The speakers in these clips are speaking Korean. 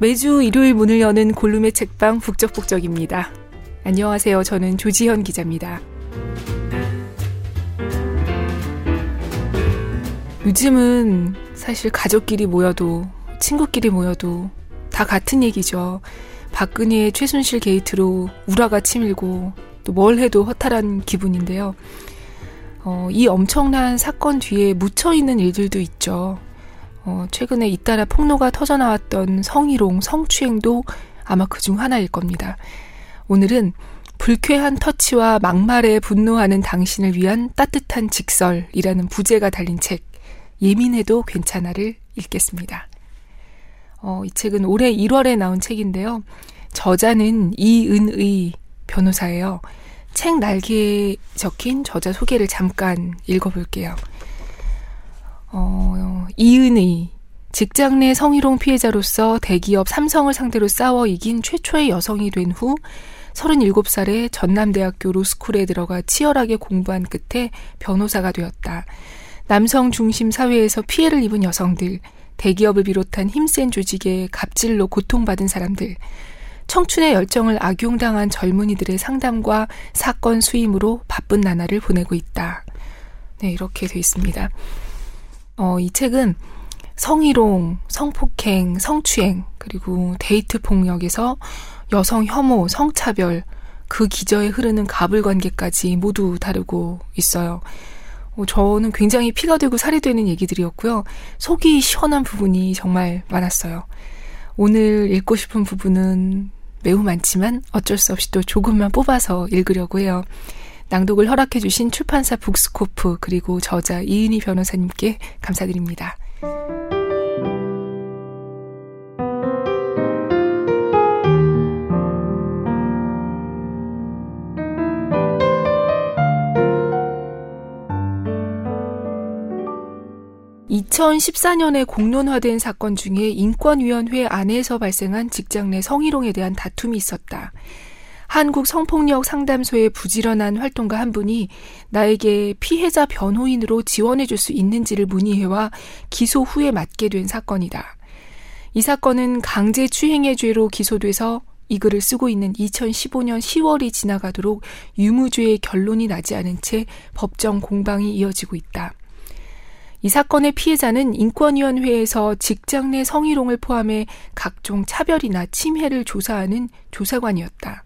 매주 일요일 문을 여는 골룸의 책방 북적북적입니다. 안녕하세요. 저는 조지현 기자입니다. 요즘은 사실 가족끼리 모여도 친구끼리 모여도 다 같은 얘기죠. 박근혜의 최순실 게이트로 우라가 치밀고 또 뭘 해도 허탈한 기분인데요. 어, 이 엄청난 사건 뒤에 묻혀 있는 일들도 있죠. 어, 최근에 잇따라 폭로가 터져나왔던 성희롱, 성추행도 아마 그 중 하나일 겁니다. 오늘은 불쾌한 터치와 막말에 분노하는 당신을 위한 따뜻한 직설이라는 부제가 달린 책, 예민해도 괜찮아를 읽겠습니다. 어, 이 책은 올해 1월에 나온 책인데요. 저자는 이은의 변호사예요. 책 날개에 적힌 저자 소개를 잠깐 읽어볼게요. 어, 이은희. 직장 내 성희롱 피해자로서 대기업 삼성을 상대로 싸워 이긴 최초의 여성이 된 후 37살에 전남대학교 로스쿨에 들어가 치열하게 공부한 끝에 변호사가 되었다. 남성 중심 사회에서 피해를 입은 여성들, 대기업을 비롯한 힘센 조직의 갑질로 고통받은 사람들, 청춘의 열정을 악용당한 젊은이들의 상담과 사건 수임으로 바쁜 나날을 보내고 있다. 네, 이렇게 돼 있습니다. 어, 이 책은 성희롱, 성폭행, 성추행, 그리고 데이트 폭력에서 여성 혐오, 성차별, 그 기저에 흐르는 가불 관계까지 모두 다루고 있어요. 어, 저는 굉장히 피가 되고 살이 되는 얘기들이었고요. 속이 시원한 부분이 정말 많았어요. 오늘 읽고 싶은 부분은 매우 많지만 어쩔 수 없이 또 조금만 뽑아서 읽으려고 해요. 낭독을 허락해 주신 출판사 북스코프 그리고 저자 이은희 변호사님께 감사드립니다. 2014년에 공론화된 사건 중에 인권위원회 안에서 발생한 직장 내 성희롱에 대한 다툼이 있었다. 한국 성폭력 상담소의 부지런한 활동가 한 분이 나에게 피해자 변호인으로 지원해 줄 수 있는지를 문의해와 기소 후에 맞게 된 사건이다. 이 사건은 강제 추행의 죄로 기소돼서 이 글을 쓰고 있는 2015년 10월이 지나가도록 유무죄의 결론이 나지 않은 채 법정 공방이 이어지고 있다. 이 사건의 피해자는 인권위원회에서 직장 내 성희롱을 포함해 각종 차별이나 침해를 조사하는 조사관이었다.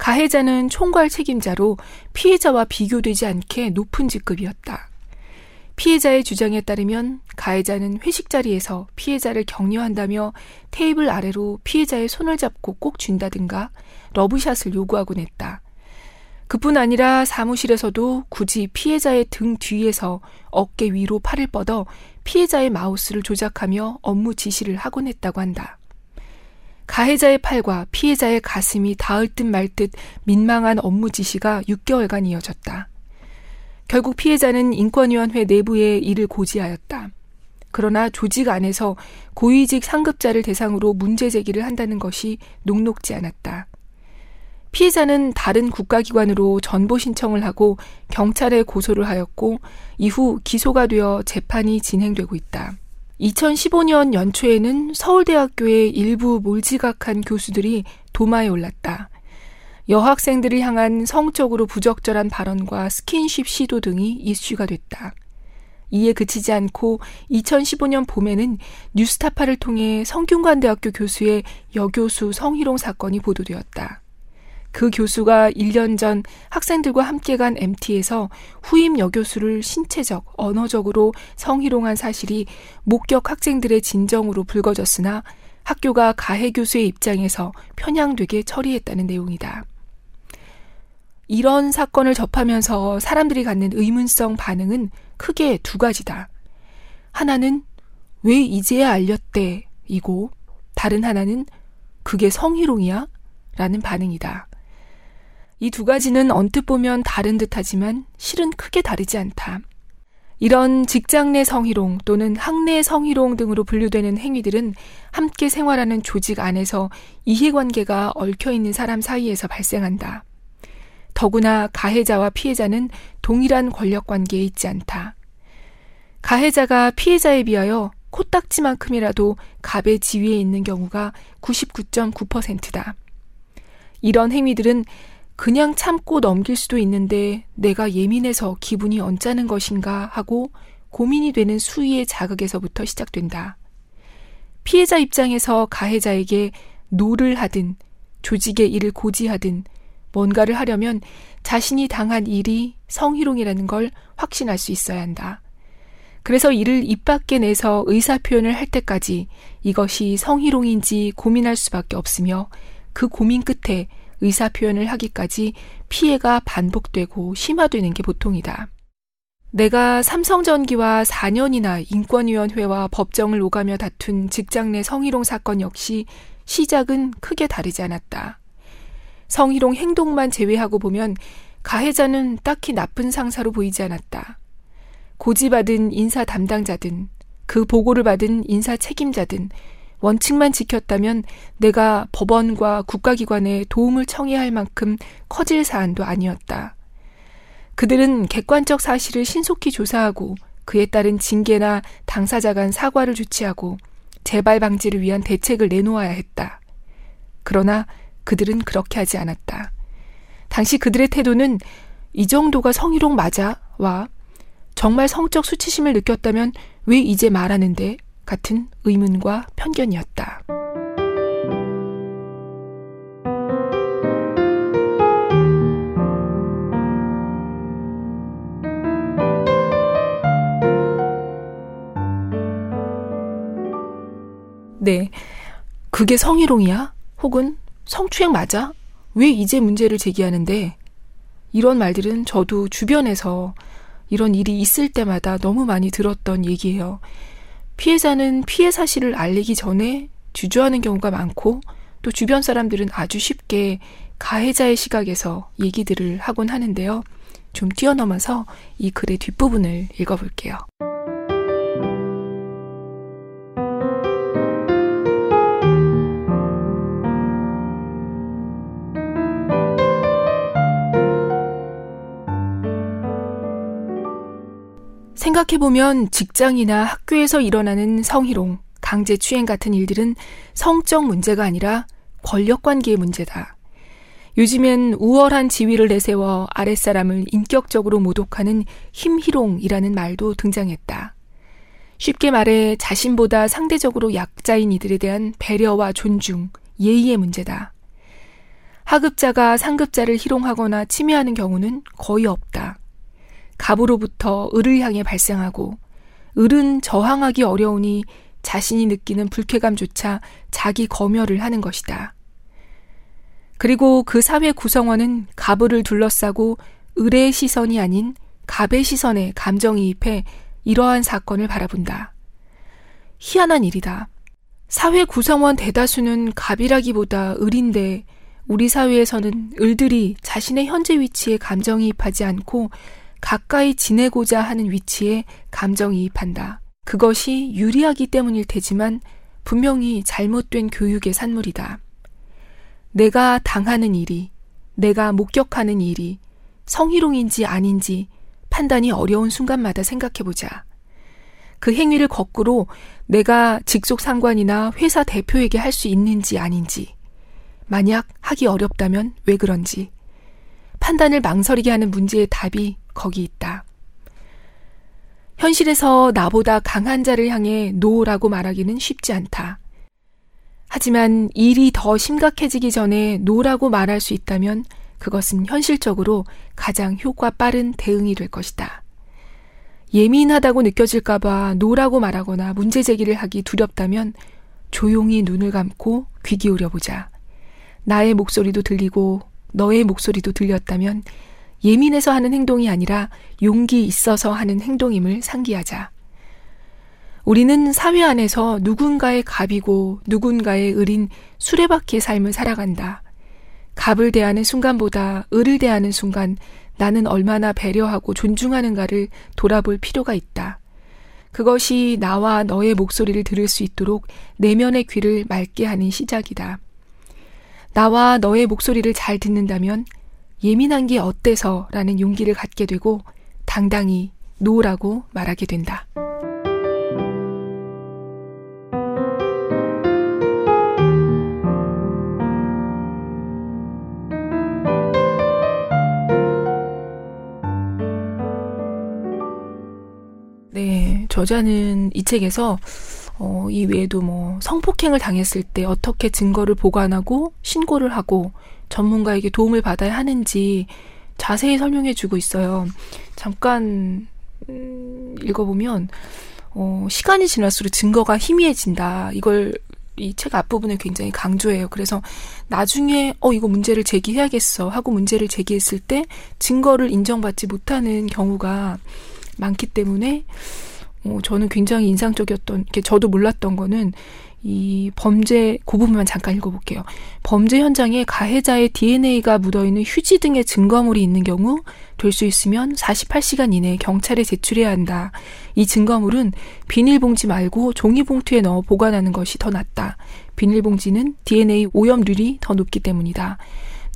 가해자는 총괄 책임자로 피해자와 비교되지 않게 높은 직급이었다. 피해자의 주장에 따르면 가해자는 회식 자리에서 피해자를 격려한다며 테이블 아래로 피해자의 손을 잡고 꼭 준다든가 러브샷을 요구하곤 했다. 그뿐 아니라 사무실에서도 굳이 피해자의 등 뒤에서 어깨 위로 팔을 뻗어 피해자의 마우스를 조작하며 업무 지시를 하곤 했다고 한다. 가해자의 팔과 피해자의 가슴이 닿을 듯 말 듯 민망한 업무 지시가 6개월간 이어졌다. 결국 피해자는 인권위원회 내부에 이를 고지하였다. 그러나 조직 안에서 고위직 상급자를 대상으로 문제 제기를 한다는 것이 녹록지 않았다. 피해자는 다른 국가기관으로 전보 신청을 하고 경찰에 고소를 하였고 이후 기소가 되어 재판이 진행되고 있다. 2015년 연초에는 서울대학교의 일부 몰지각한 교수들이 도마에 올랐다. 여학생들을 향한 성적으로 부적절한 발언과 스킨십 시도 등이 이슈가 됐다. 이에 그치지 않고 2015년 봄에는 뉴스타파를 통해 성균관대학교 교수의 여교수 성희롱 사건이 보도되었다. 그 교수가 1년 전 학생들과 함께 간 MT에서 후임 여교수를 신체적, 언어적으로 성희롱한 사실이 목격 학생들의 진정으로 불거졌으나 학교가 가해 교수의 입장에서 편향되게 처리했다는 내용이다. 이런 사건을 접하면서 사람들이 갖는 의문성 반응은 크게 두 가지다. 하나는 왜 이제야 알렸대? 이고 다른 하나는 그게 성희롱이야? 라는 반응이다. 이 두 가지는 언뜻 보면 다른 듯 하지만 실은 크게 다르지 않다. 이런 직장 내 성희롱 또는 학내 성희롱 등으로 분류되는 행위들은 함께 생활하는 조직 안에서 이해관계가 얽혀 있는 사람 사이에서 발생한다. 더구나 가해자와 피해자는 동일한 권력 관계에 있지 않다. 가해자가 피해자에 비하여 코딱지만큼이라도 갑의 지위에 있는 경우가 99.9%다. 이런 행위들은 그냥 참고 넘길 수도 있는데 내가 예민해서 기분이 언짢은 것인가 하고 고민이 되는 수위의 자극에서부터 시작된다. 피해자 입장에서 가해자에게 no를 하든 조직에 이를 고지하든 뭔가를 하려면 자신이 당한 일이 성희롱이라는 걸 확신할 수 있어야 한다. 그래서 이를 입 밖에 내서 의사 표현을 할 때까지 이것이 성희롱인지 고민할 수밖에 없으며 그 고민 끝에 의사 표현을 하기까지 피해가 반복되고 심화되는 게 보통이다. 내가 삼성전기와 4년이나 인권위원회와 법정을 오가며 다툰 직장 내 성희롱 사건 역시 시작은 크게 다르지 않았다. 성희롱 행동만 제외하고 보면 가해자는 딱히 나쁜 상사로 보이지 않았다. 고지받은 인사 담당자든 그 보고를 받은 인사 책임자든 원칙만 지켰다면 내가 법원과 국가기관에 도움을 청해야 할 만큼 커질 사안도 아니었다. 그들은 객관적 사실을 신속히 조사하고 그에 따른 징계나 당사자 간 사과를 조치하고 재발 방지를 위한 대책을 내놓아야 했다. 그러나 그들은 그렇게 하지 않았다. 당시 그들의 태도는 이 정도가 성희롱 맞아? 와 정말 성적 수치심을 느꼈다면 왜 이제 말하는데? 같은 의문과 편견이었다. 네. 그게 성희롱이야? 혹은 성추행 맞아? 왜 이제 문제를 제기하는데? 이런 말들은 저도 주변에서 이런 일이 있을 때마다 너무 많이 들었던 얘기예요. 피해자는 피해 사실을 알리기 전에 주저하는 경우가 많고 또 주변 사람들은 아주 쉽게 가해자의 시각에서 얘기들을 하곤 하는데요. 좀 뛰어넘어서 이 글의 뒷부분을 읽어볼게요. 생각해보면 직장이나 학교에서 일어나는 성희롱, 강제 추행 같은 일들은 성적 문제가 아니라 권력 관계의 문제다. 요즘엔 우월한 지위를 내세워 아랫사람을 인격적으로 모독하는 힘희롱이라는 말도 등장했다. 쉽게 말해 자신보다 상대적으로 약자인 이들에 대한 배려와 존중, 예의의 문제다. 하급자가 상급자를 희롱하거나 침해하는 경우는 거의 없다. 갑으로부터 을을 향해 발생하고 을은 저항하기 어려우니 자신이 느끼는 불쾌감조차 자기 검열을 하는 것이다. 그리고 그 사회 구성원은 갑을 둘러싸고 을의 시선이 아닌 갑의 시선에 감정이입해 이러한 사건을 바라본다. 희한한 일이다. 사회 구성원 대다수는 갑이라기보다 을인데 우리 사회에서는 을들이 자신의 현재 위치에 감정이입하지 않고 가까이 지내고자 하는 위치에 감정이입한다. 그것이 유리하기 때문일 테지만 분명히 잘못된 교육의 산물이다. 내가 당하는 일이, 내가 목격하는 일이 성희롱인지 아닌지 판단이 어려운 순간마다 생각해보자. 그 행위를 거꾸로 내가 직속 상관이나 회사 대표에게 할 수 있는지 아닌지, 만약 하기 어렵다면 왜 그런지, 판단을 망설이게 하는 문제의 답이 거기 있다. 현실에서 나보다 강한 자를 향해 no라고 말하기는 쉽지 않다. 하지만 일이 더 심각해지기 전에 no라고 말할 수 있다면 그것은 현실적으로 가장 효과 빠른 대응이 될 것이다. 예민하다고 느껴질까봐 no라고 말하거나 문제 제기를 하기 두렵다면 조용히 눈을 감고 귀 기울여 보자. 나의 목소리도 들리고 너의 목소리도 들렸다면 예민해서 하는 행동이 아니라 용기 있어서 하는 행동임을 상기하자. 우리는 사회 안에서 누군가의 갑이고 누군가의 을인 수레바퀴의 삶을 살아간다. 갑을 대하는 순간보다 을을 대하는 순간 나는 얼마나 배려하고 존중하는가를 돌아볼 필요가 있다. 그것이 나와 너의 목소리를 들을 수 있도록 내면의 귀를 맑게 하는 시작이다. 나와 너의 목소리를 잘 듣는다면 예민한 게 어때서 라는 용기를 갖게 되고 당당히 노라고 말하게 된다. 네, 저자는 이 책에서 어, 이 외에도 뭐 성폭행을 당했을 때 어떻게 증거를 보관하고 신고를 하고 전문가에게 도움을 받아야 하는지 자세히 설명해 주고 있어요. 잠깐 음, 읽어보면 어, 시간이 지날수록 증거가 희미해진다. 이걸 이 책 앞부분에 굉장히 강조해요. 그래서 나중에 어 이거 문제를 제기해야겠어 하고 문제를 제기했을 때 증거를 인정받지 못하는 경우가 많기 때문에 어, 저는 굉장히 인상적이었던, 게 저도 몰랐던 거는 이 범죄, 그 부분만 잠깐 읽어볼게요. 범죄 현장에 가해자의 DNA가 묻어있는 휴지 등의 증거물이 있는 경우 될 수 있으면 48시간 이내에 경찰에 제출해야 한다. 이 증거물은 비닐봉지 말고 종이봉투에 넣어 보관하는 것이 더 낫다. 비닐봉지는 DNA 오염률이 더 높기 때문이다.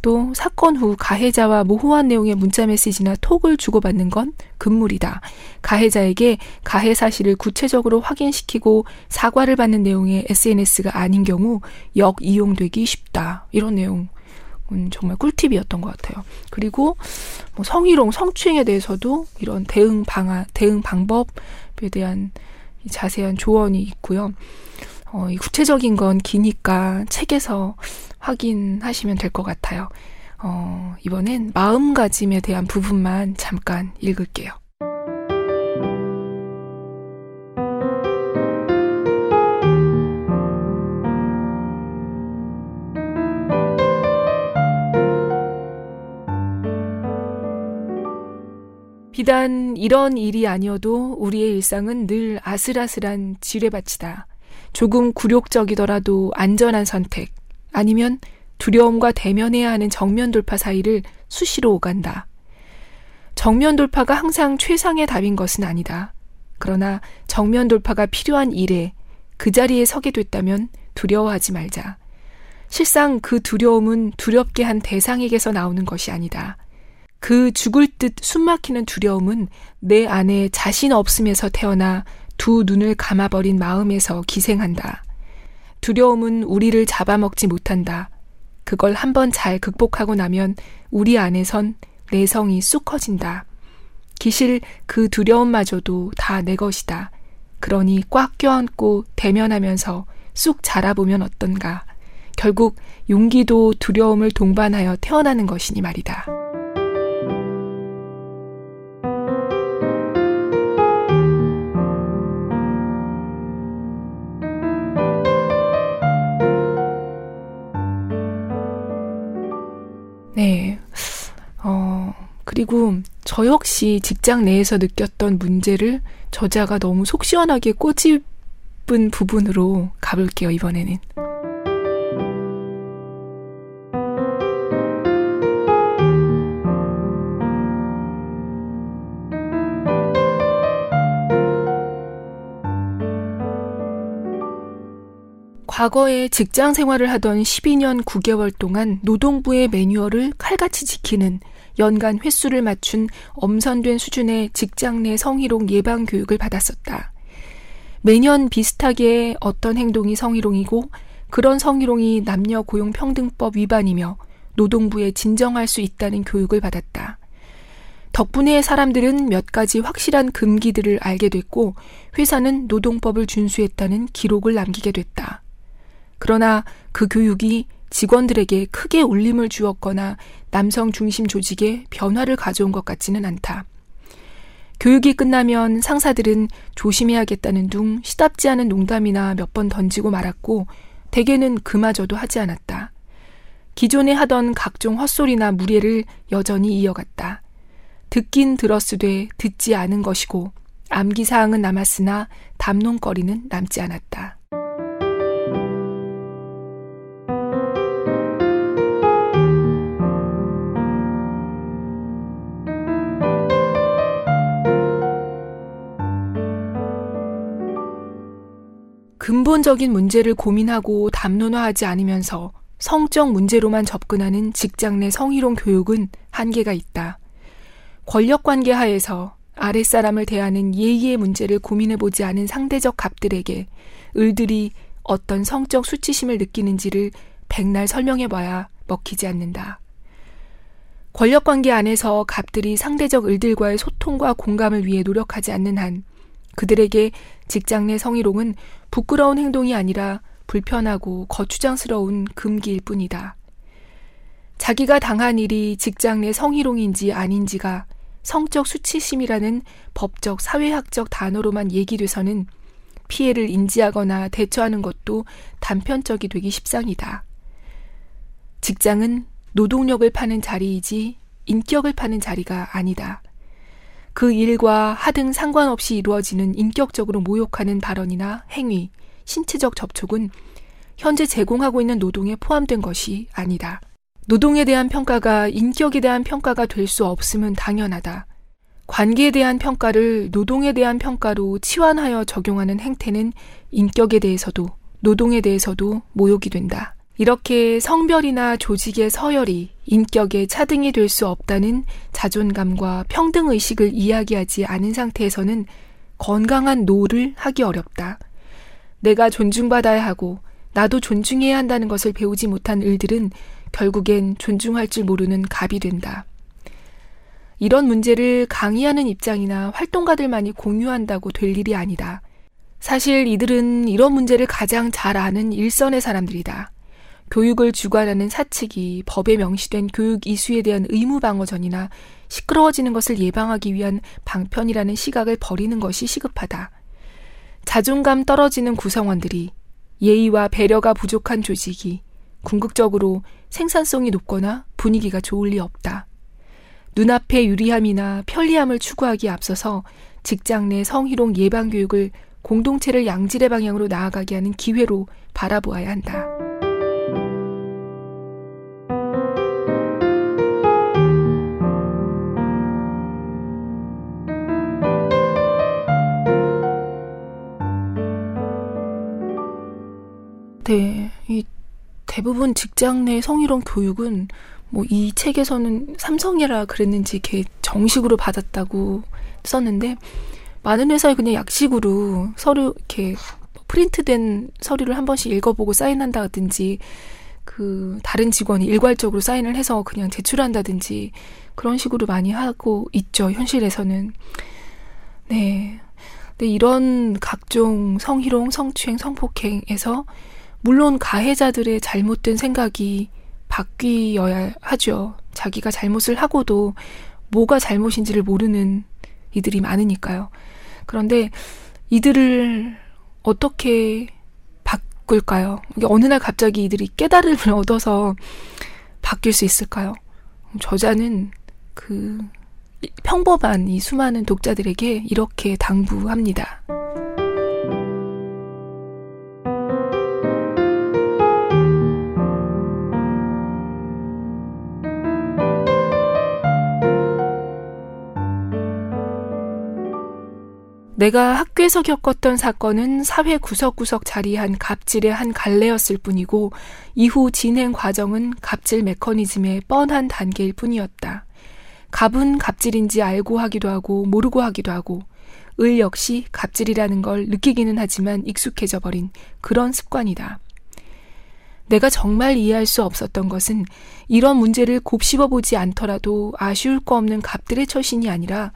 또 사건 후 가해자와 모호한 내용의 문자 메시지나 톡을 주고받는 건 금물이다. 가해자에게 가해 사실을 구체적으로 확인시키고 사과를 받는 내용의 SNS가 아닌 경우 역 이용되기 쉽다. 이런 내용. 은 정말 꿀팁이었던 것 같아요. 그리고 뭐 성희롱, 성추행에 대해서도 이런 대응 방안, 대응 방법에 대한 자세한 조언이 있고요. 어, 이 구체적인 건 기니까 책에서 확인하시면 될 것 같아요. 어, 이번엔 마음가짐에 대한 부분만 잠깐 읽을게요. 비단 이런 일이 아니어도 우리의 일상은 늘 아슬아슬한 지뢰밭이다. 조금 굴욕적이더라도 안전한 선택, 아니면 두려움과 대면해야 하는 정면 돌파 사이를 수시로 오간다. 정면 돌파가 항상 최상의 답인 것은 아니다. 그러나 정면 돌파가 필요한 일에 그 자리에 서게 됐다면 두려워하지 말자. 실상 그 두려움은 두렵게 한 대상에게서 나오는 것이 아니다. 그 죽을 듯 숨막히는 두려움은 내 안에 자신 없음에서 태어나 두 눈을 감아버린 마음에서 기생한다. 두려움은 우리를 잡아먹지 못한다. 그걸 한번 잘 극복하고 나면 우리 안에선 내성이 쑥 커진다. 기실 그 두려움마저도 다 내 것이다. 그러니 꽉 껴안고 대면하면서 쑥 자라보면 어떤가. 결국 용기도 두려움을 동반하여 태어나는 것이니 말이다. 네. 어, 그리고 저 역시 직장 내에서 느꼈던 문제를 저자가 너무 속 시원하게 꼬집은 부분으로 가볼게요, 이번에는. 과거에 직장 생활을 하던 12년 9개월 동안 노동부의 매뉴얼을 칼같이 지키는 연간 횟수를 맞춘 엄선된 수준의 직장 내 성희롱 예방 교육을 받았었다. 매년 비슷하게 어떤 행동이 성희롱이고 그런 성희롱이 남녀 고용 평등법 위반이며 노동부에 진정할 수 있다는 교육을 받았다. 덕분에 사람들은 몇 가지 확실한 금기들을 알게 됐고 회사는 노동법을 준수했다는 기록을 남기게 됐다. 그러나 그 교육이 직원들에게 크게 울림을 주었거나 남성 중심 조직에 변화를 가져온 것 같지는 않다. 교육이 끝나면 상사들은 조심해야겠다는 둥 시답지 않은 농담이나 몇 번 던지고 말았고 대개는 그마저도 하지 않았다. 기존에 하던 각종 헛소리나 무례를 여전히 이어갔다. 듣긴 들었으되 듣지 않은 것이고 암기사항은 남았으나 담론거리는 남지 않았다. 근본적인 문제를 고민하고 담론화하지 않으면서 성적 문제로만 접근하는 직장 내 성희롱 교육은 한계가 있다. 권력 관계 하에서 아랫사람을 대하는 예의의 문제를 고민해보지 않은 상대적 갑들에게 을들이 어떤 성적 수치심을 느끼는지를 백날 설명해봐야 먹히지 않는다. 권력 관계 안에서 갑들이 상대적 을들과의 소통과 공감을 위해 노력하지 않는 한 그들에게 직장 내 성희롱은 부끄러운 행동이 아니라 불편하고 거추장스러운 금기일 뿐이다. 자기가 당한 일이 직장 내 성희롱인지 아닌지가 성적 수치심이라는 법적 사회학적 단어로만 얘기돼서는 피해를 인지하거나 대처하는 것도 단편적이 되기 십상이다. 직장은 노동력을 파는 자리이지 인격을 파는 자리가 아니다. 그 일과 하등 상관없이 이루어지는 인격적으로 모욕하는 발언이나 행위, 신체적 접촉은 현재 제공하고 있는 노동에 포함된 것이 아니다. 노동에 대한 평가가 인격에 대한 평가가 될 수 없음은 당연하다. 관계에 대한 평가를 노동에 대한 평가로 치환하여 적용하는 행태는 인격에 대해서도 노동에 대해서도 모욕이 된다. 이렇게 성별이나 조직의 서열이 인격의 차등이 될 수 없다는 자존감과 평등 의식을 이야기하지 않은 상태에서는 건강한 노를 하기 어렵다. 내가 존중받아야 하고 나도 존중해야 한다는 것을 배우지 못한 을들은 결국엔 존중할 줄 모르는 갑이 된다. 이런 문제를 강의하는 입장이나 활동가들만이 공유한다고 될 일이 아니다. 사실 이들은 이런 문제를 가장 잘 아는 일선의 사람들이다. 교육을 주관하는 사측이 법에 명시된 교육 이수에 대한 의무 방어전이나 시끄러워지는 것을 예방하기 위한 방편이라는 시각을 버리는 것이 시급하다. 자존감 떨어지는 구성원들이 예의와 배려가 부족한 조직이 궁극적으로 생산성이 높거나 분위기가 좋을 리 없다. 눈앞의 유리함이나 편리함을 추구하기에 앞서서 직장 내 성희롱 예방 교육을 공동체를 양질의 방향으로 나아가게 하는 기회로 바라보아야 한다. 네, 이 대부분 직장 내 성희롱 교육은 뭐 이 책에서는 삼성이라 그랬는지 이렇게 정식으로 받았다고 썼는데 많은 회사에 그냥 약식으로 서류 이렇게 프린트된 서류를 한 번씩 읽어보고 사인한다든지 그 다른 직원이 일괄적으로 사인을 해서 그냥 제출한다든지 그런 식으로 많이 하고 있죠 현실에서는 네. 근데 이런 각종 성희롱, 성추행, 성폭행에서 물론 가해자들의 잘못된 생각이 바뀌어야 하죠. 자기가 잘못을 하고도 뭐가 잘못인지를 모르는 이들이 많으니까요. 그런데 이들을 어떻게 바꿀까요? 어느 날 갑자기 이들이 깨달음을 얻어서 바뀔 수 있을까요? 저자는 그 평범한 이 수많은 독자들에게 이렇게 당부합니다. 내가 학교에서 겪었던 사건은 사회 구석구석 자리한 갑질의 한 갈래였을 뿐이고 이후 진행 과정은 갑질 메커니즘의 뻔한 단계일 뿐이었다. 갑은 갑질인지 알고 하기도 하고 모르고 하기도 하고 을 역시 갑질이라는 걸 느끼기는 하지만 익숙해져 버린 그런 습관이다. 내가 정말 이해할 수 없었던 것은 이런 문제를 곱씹어 보지 않더라도 아쉬울 거 없는 갑들의 처신이 아니라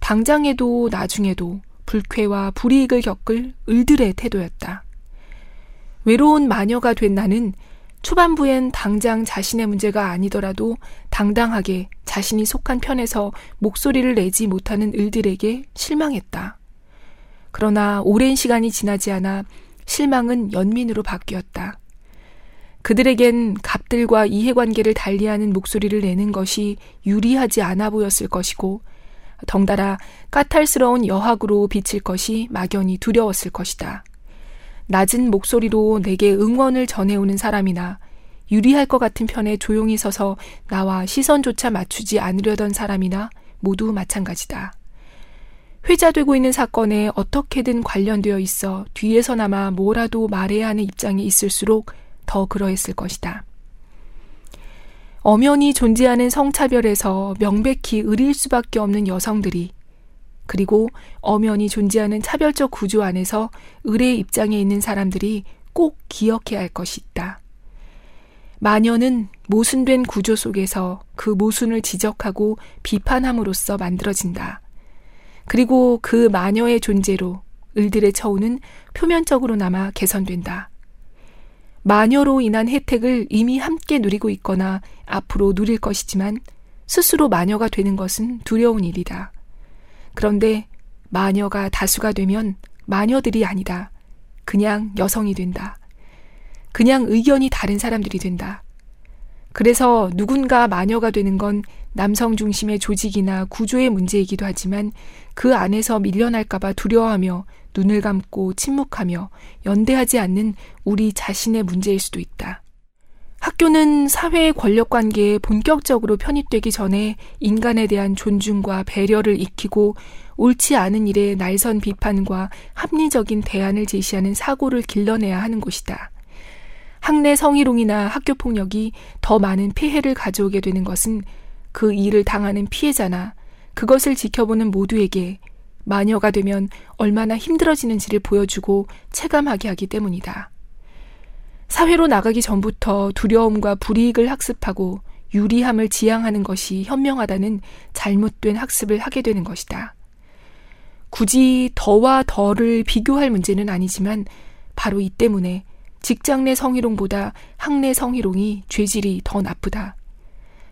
당장에도 나중에도 불쾌와 불이익을 겪을 을들의 태도였다. 외로운 마녀가 된 나는 초반부엔 당장 자신의 문제가 아니더라도 당당하게 자신이 속한 편에서 목소리를 내지 못하는 을들에게 실망했다. 그러나 오랜 시간이 지나지 않아 실망은 연민으로 바뀌었다. 그들에겐 갑들과 이해관계를 달리하는 목소리를 내는 것이 유리하지 않아 보였을 것이고 덩달아 까탈스러운 여학으로 비칠 것이 막연히 두려웠을 것이다. 낮은 목소리로 내게 응원을 전해오는 사람이나 유리할 것 같은 편에 조용히 서서 나와 시선조차 맞추지 않으려던 사람이나 모두 마찬가지다. 회자되고 있는 사건에 어떻게든 관련되어 있어 뒤에서나마 뭐라도 말해야 하는 입장에 있을수록 더 그러했을 것이다. 엄연히 존재하는 성차별에서 명백히 의릴 수밖에 없는 여성들이 그리고 엄연히 존재하는 차별적 구조 안에서 의의 입장에 있는 사람들이 꼭 기억해야 할 것이 있다. 마녀는 모순된 구조 속에서 그 모순을 지적하고 비판함으로써 만들어진다. 그리고 그 마녀의 존재로 을들의 처우는 표면적으로나마 개선된다. 마녀로 인한 혜택을 이미 함께 누리고 있거나 앞으로 누릴 것이지만 스스로 마녀가 되는 것은 두려운 일이다. 그런데 마녀가 다수가 되면 마녀들이 아니다. 그냥 여성이 된다. 그냥 의견이 다른 사람들이 된다. 그래서 누군가 마녀가 되는 건 남성 중심의 조직이나 구조의 문제이기도 하지만 그 안에서 밀려날까봐 두려워하며 눈을 감고 침묵하며 연대하지 않는 우리 자신의 문제일 수도 있다. 학교는 사회의 권력 관계에 본격적으로 편입되기 전에 인간에 대한 존중과 배려를 익히고 옳지 않은 일에 날선 비판과 합리적인 대안을 제시하는 사고를 길러내야 하는 곳이다. 학내 성희롱이나 학교 폭력이 더 많은 피해를 가져오게 되는 것은 그 일을 당하는 피해자나 그것을 지켜보는 모두에게 마녀가 되면 얼마나 힘들어지는지를 보여주고 체감하게 하기 때문이다. 사회로 나가기 전부터 두려움과 불이익을 학습하고 유리함을 지향하는 것이 현명하다는 잘못된 학습을 하게 되는 것이다. 굳이 더와 더를 비교할 문제는 아니지만 바로 이 때문에 직장 내 성희롱보다 학내 성희롱이 죄질이 더 나쁘다.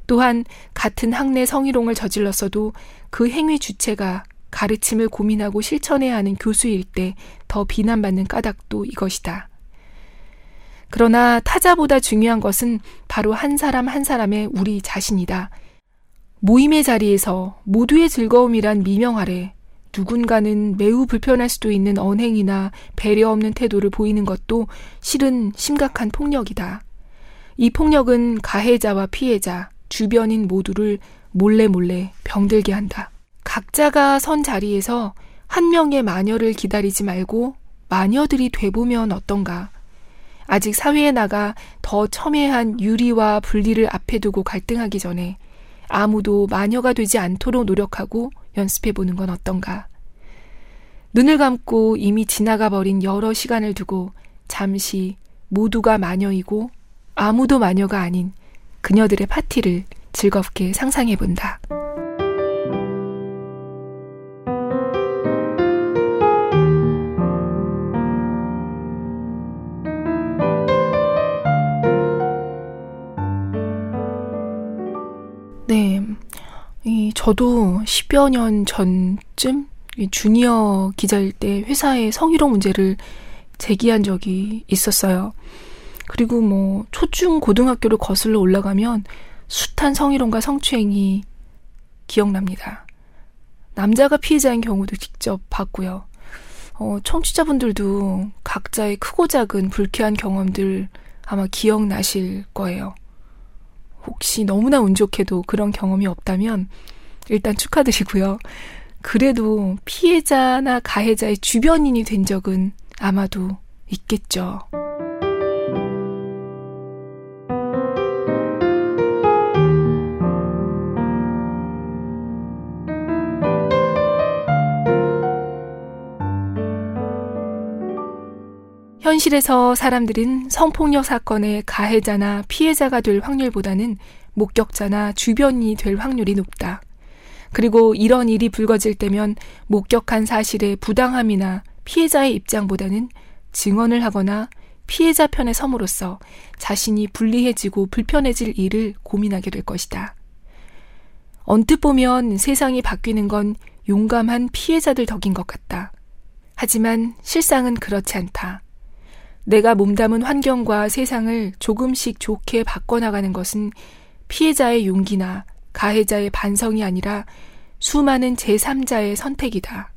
또한 같은 학내 성희롱을 저질렀어도 그 행위 주체가 가르침을 고민하고 실천해야 하는 교수일 때 더 비난받는 까닭도 이것이다. 그러나 타자보다 중요한 것은 바로 한 사람 한 사람의 우리 자신이다. 모임의 자리에서 모두의 즐거움이란 미명 아래 누군가는 매우 불편할 수도 있는 언행이나 배려 없는 태도를 보이는 것도 실은 심각한 폭력이다. 이 폭력은 가해자와 피해자, 주변인 모두를 몰래 몰래 병들게 한다. 각자가 선 자리에서 한 명의 마녀를 기다리지 말고 마녀들이 돼보면 어떤가. 아직 사회에 나가 더 첨예한 유리와 분리를 앞에 두고 갈등하기 전에 아무도 마녀가 되지 않도록 노력하고 연습해 보는 건 어떤가. 눈을 감고 이미 지나가 버린 여러 시간을 두고 잠시 모두가 마녀이고 아무도 마녀가 아닌 그녀들의 파티를 즐겁게 상상해 본다. 저도 10여 년 전쯤 주니어 기자일 때 회사의 성희롱 문제를 제기한 적이 있었어요. 그리고 뭐 초중 고등학교를 거슬러 올라가면 숱한 성희롱과 성추행이 기억납니다. 남자가 피해자인 경우도 직접 봤고요. 어, 청취자분들도 각자의 크고 작은 불쾌한 경험들 아마 기억나실 거예요. 혹시 너무나 운 좋게도 그런 경험이 없다면 일단 축하드리고요. 그래도 피해자나 가해자의 주변인이 된 적은 아마도 있겠죠. 현실에서 사람들은 성폭력 사건의 가해자나 피해자가 될 확률보다는 목격자나 주변인이 될 확률이 높다. 그리고 이런 일이 불거질 때면 목격한 사실의 부당함이나 피해자의 입장보다는 증언을 하거나 피해자 편에 섬으로써 자신이 불리해지고 불편해질 일을 고민하게 될 것이다. 언뜻 보면 세상이 바뀌는 건 용감한 피해자들 덕인 것 같다. 하지만 실상은 그렇지 않다. 내가 몸담은 환경과 세상을 조금씩 좋게 바꿔나가는 것은 피해자의 용기나 가해자의 반성이 아니라 수많은 제3자의 선택이다.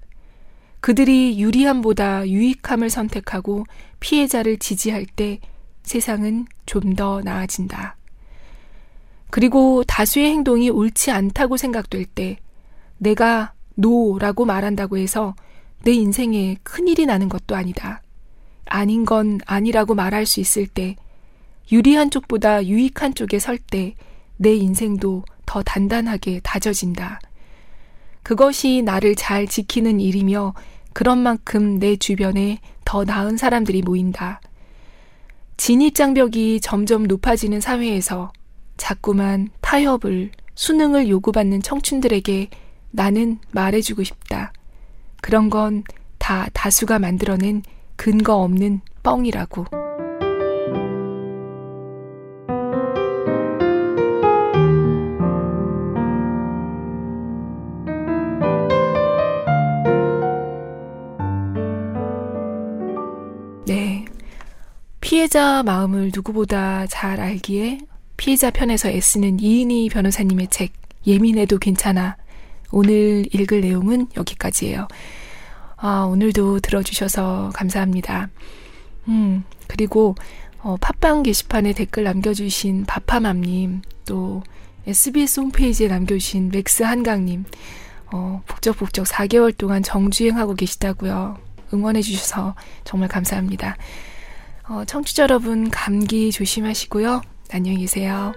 그들이 유리함보다 유익함을 선택하고 피해자를 지지할 때 세상은 좀 더 나아진다. 그리고 다수의 행동이 옳지 않다고 생각될 때 내가 노라고 말한다고 해서 내 인생에 큰일이 나는 것도 아니다. 아닌 건 아니라고 말할 수 있을 때 유리한 쪽보다 유익한 쪽에 설 때 내 인생도 더 단단하게 다져진다. 그것이 나를 잘 지키는 일이며 그런 만큼 내 주변에 더 나은 사람들이 모인다. 진입장벽이 점점 높아지는 사회에서 자꾸만 타협을, 수능을 요구받는 청춘들에게 나는 말해주고 싶다. 그런 건 다 다수가 만들어낸 근거 없는 뻥이라고. 피해자 마음을 누구보다 잘 알기에 피해자 편에서 애쓰는 이은희 변호사님의 책, 예민해도 괜찮아. 오늘 읽을 내용은 여기까지예요. 아, 오늘도 들어주셔서 감사합니다. 음, 그리고, 어, 팟빵 게시판에 댓글 남겨주신 바파맘님, 또 SBS 홈페이지에 남겨주신 맥스 한강님, 어, 북적북적 4개월 동안 정주행하고 계시다고요. 응원해주셔서 정말 감사합니다. 어, 청취자 여러분, 감기 조심하시고요. 안녕히 계세요.